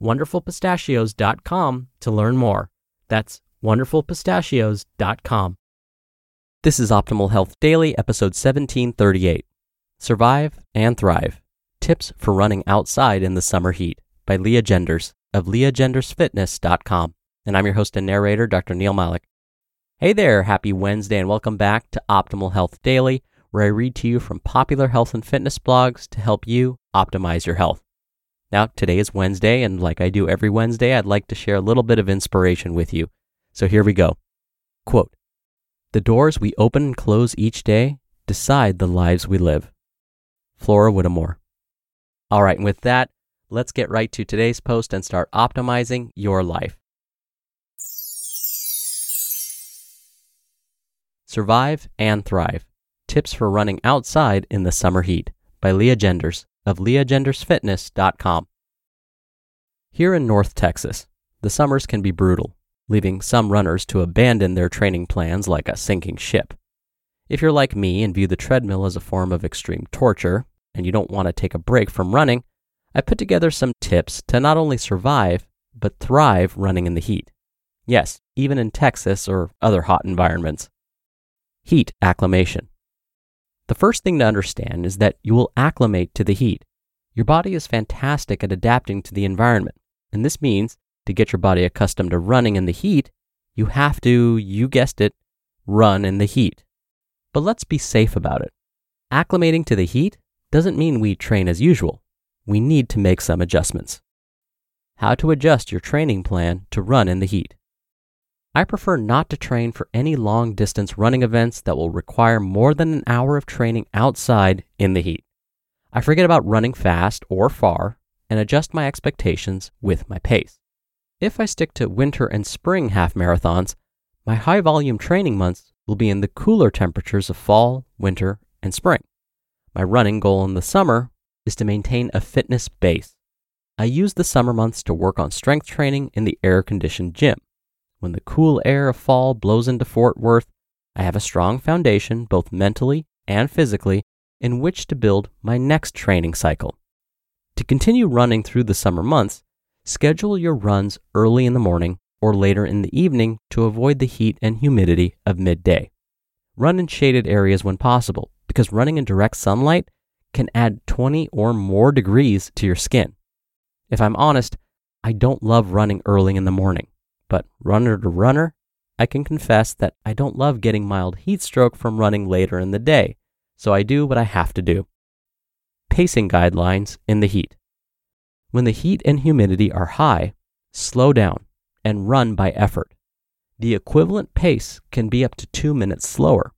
wonderfulpistachios.com to learn more. That's wonderfulpistachios.com. This is Optimal Health Daily, episode 1738 Survive and Thrive Tips for Running Outside in the Summer Heat by Lea Genders of leagendersfitness.com. And I'm your host and narrator, Dr. Neal Malik. Hey there, happy Wednesday, and welcome back to Optimal Health Daily, where I read to you from popular health and fitness blogs to help you optimize your health. Now, today is Wednesday, and like I do every Wednesday, I'd like to share a little bit of inspiration with you. So here we go. Quote The doors we open and close each day decide the lives we live. Flora Whittemore. All right, and with that, let's get right to today's post and start optimizing your life. Survive and Thrive Tips for Running Outside in the Summer Heat by Lea Genders of leagendersfitness.com. Here in North Texas, the summers can be brutal, leaving some runners to abandon their training plans like a sinking ship. If you're like me and view the treadmill as a form of extreme torture, and you don't want to take a break from running, I put together some tips to not only survive, but thrive running in the heat. Yes, even in Texas or other hot environments. Heat acclimation. The first thing to understand is that you will acclimate to the heat. Your body is fantastic at adapting to the environment, and this means to get your body accustomed to running in the heat, you have to, you guessed it, run in the heat. But let's be safe about it. Acclimating to the heat doesn't mean we train as usual. We need to make some adjustments. How to adjust your training plan to run in the heat. I prefer not to train for any long distance running events that will require more than an hour of training outside in the heat. I forget about running fast or far and adjust my expectations with my pace. If I stick to winter and spring half marathons, my high volume training months will be in the cooler temperatures of fall, winter, and spring. My running goal in the summer is to maintain a fitness base. I use the summer months to work on strength training in the air conditioned gym. When the cool air of fall blows into Fort Worth, I have a strong foundation, both mentally and physically, in which to build my next training cycle. To continue running through the summer months, schedule your runs early in the morning or later in the evening to avoid the heat and humidity of midday. Run in shaded areas when possible, because running in direct sunlight can add 20 or more degrees to your skin. If I'm honest, I don't love running early in the morning. But runner to runner, I can confess that I don't love getting mild heat stroke from running later in the day, so I do what I have to do. Pacing guidelines in the heat. When the heat and humidity are high, slow down and run by effort. The equivalent pace can be up to two minutes slower.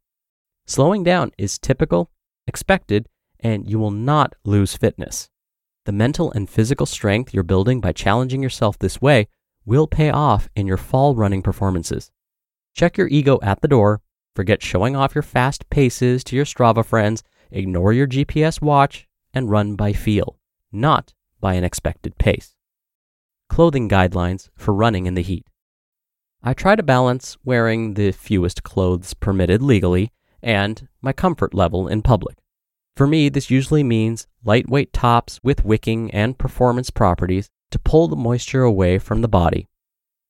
Slowing down is typical, expected, and you will not lose fitness. The mental and physical strength you're building by challenging yourself this way will pay off in your fall running performances. Check your ego at the door, forget showing off your fast paces to your Strava friends, ignore your GPS watch, and run by feel, not by an expected pace. Clothing guidelines for running in the heat. I try to balance wearing the fewest clothes permitted legally and my comfort level in public. For me, this usually means lightweight tops with wicking and performance properties to pull the moisture away from the body.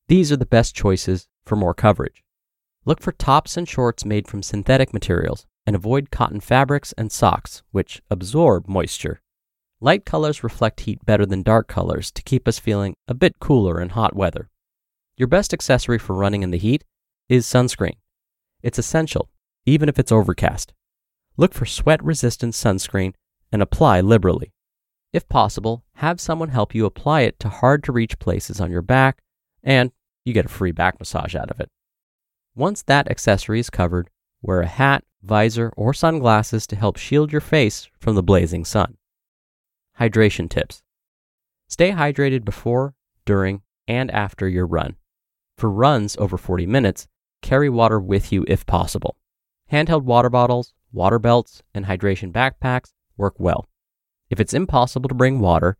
These are the best choices for more coverage. Look for tops and shorts made from synthetic materials and avoid cotton fabrics and socks, which absorb moisture. Light colors reflect heat better than dark colors to keep us feeling a bit cooler in hot weather. Your best accessory for running in the heat is sunscreen. It's essential, even if it's overcast. Look for sweat resistant sunscreen and apply liberally. If possible, have someone help you apply it to hard to reach places on your back, and you get a free back massage out of it. Once that accessory is covered, wear a hat, visor, or sunglasses to help shield your face from the blazing sun. Hydration tips Stay hydrated before, during, and after your run. For runs over 40 minutes, carry water with you if possible. Handheld water bottles, water belts, and hydration backpacks work well. If it's impossible to bring water,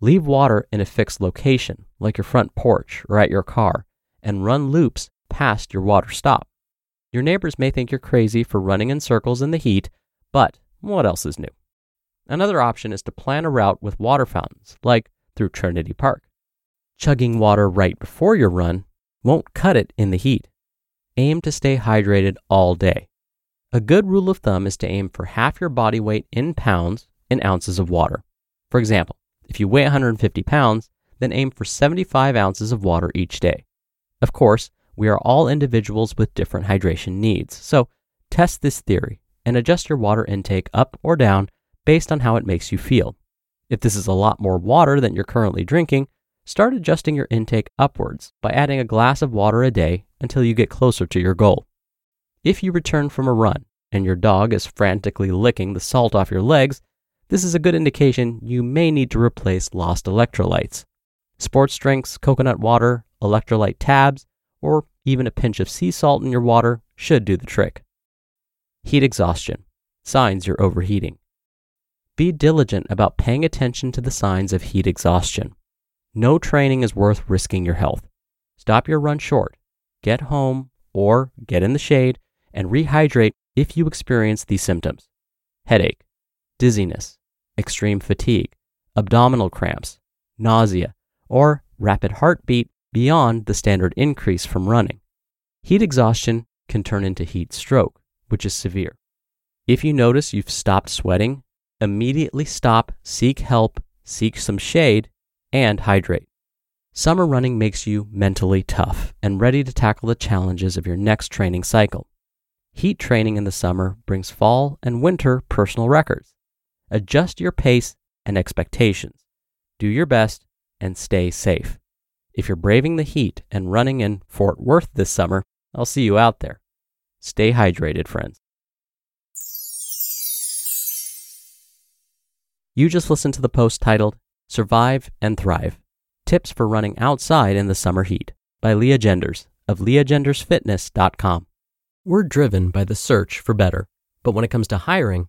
leave water in a fixed location, like your front porch or at your car, and run loops past your water stop. Your neighbors may think you're crazy for running in circles in the heat, but what else is new? Another option is to plan a route with water fountains, like through Trinity Park. Chugging water right before your run won't cut it in the heat. Aim to stay hydrated all day. A good rule of thumb is to aim for half your body weight in pounds in ounces of water. For example, if you weigh 150 pounds, then aim for 75 ounces of water each day. Of course, we are all individuals with different hydration needs, so test this theory and adjust your water intake up or down based on how it makes you feel. If this is a lot more water than you're currently drinking, start adjusting your intake upwards by adding a glass of water a day until you get closer to your goal. If you return from a run and your dog is frantically licking the salt off your legs, this is a good indication you may need to replace lost electrolytes. Sports drinks, coconut water, electrolyte tabs, or even a pinch of sea salt in your water should do the trick. Heat exhaustion, signs you're overheating. Be diligent about paying attention to the signs of heat exhaustion. No training is worth risking your health. Stop your run short, get home, or get in the shade and rehydrate if you experience these symptoms headache, dizziness, extreme fatigue, abdominal cramps, nausea, or rapid heartbeat beyond the standard increase from running. Heat exhaustion can turn into heat stroke, which is severe. If you notice you've stopped sweating, immediately stop, seek help, seek some shade, and hydrate. Summer running makes you mentally tough and ready to tackle the challenges of your next training cycle. Heat training in the summer brings fall and winter personal records. Adjust your pace and expectations. Do your best and stay safe. If you're braving the heat and running in Fort Worth this summer, I'll see you out there. Stay hydrated, friends. You just listened to the post titled Survive and Thrive Tips for Running Outside in the Summer Heat by Lea Genders of leagendersfitness.com. We're driven by the search for better, but when it comes to hiring,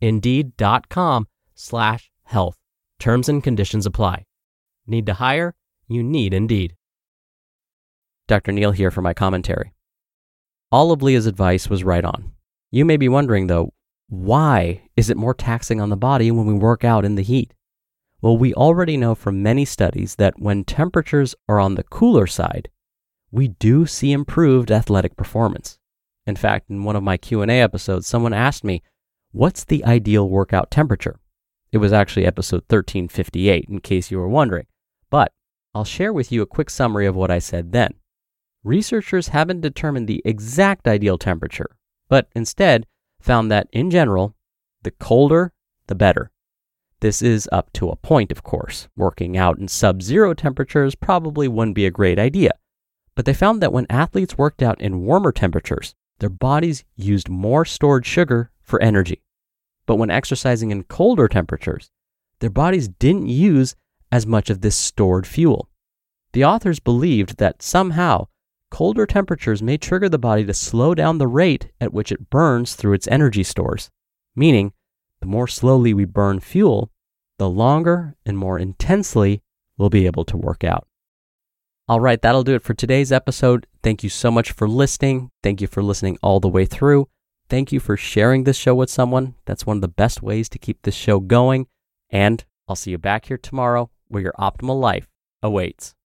Indeed.com slash health. Terms and conditions apply. Need to hire? You need Indeed. Dr. Neal here for my commentary. All of Lea's advice was right on. You may be wondering, though, why is it more taxing on the body when we work out in the heat? Well, we already know from many studies that when temperatures are on the cooler side, we do see improved athletic performance. In fact, in one of my Q&A episodes, someone asked me, "What's the ideal workout temperature?" It was actually episode 1358 in case you were wondering. But I'll share with you a quick summary of what I said then. Researchers haven't determined the exact ideal temperature, but instead found that in general, the colder, the better. This is up to a point, of course. Working out in sub zero temperatures probably wouldn't be a great idea. But they found that when athletes worked out in warmer temperatures, their bodies used more stored sugar for energy. But when exercising in colder temperatures, their bodies didn't use as much of this stored fuel. The authors believed that somehow colder temperatures may trigger the body to slow down the rate at which it burns through its energy stores, meaning the more slowly we burn fuel, the longer and more intensely we'll be able to work out. All right, that'll do it for today's episode. Thank you so much for listening. Thank you for listening all the way through. Thank you for sharing this show with someone. That's one of the best ways to keep this show going. And I'll see you back here tomorrow where your optimal life awaits.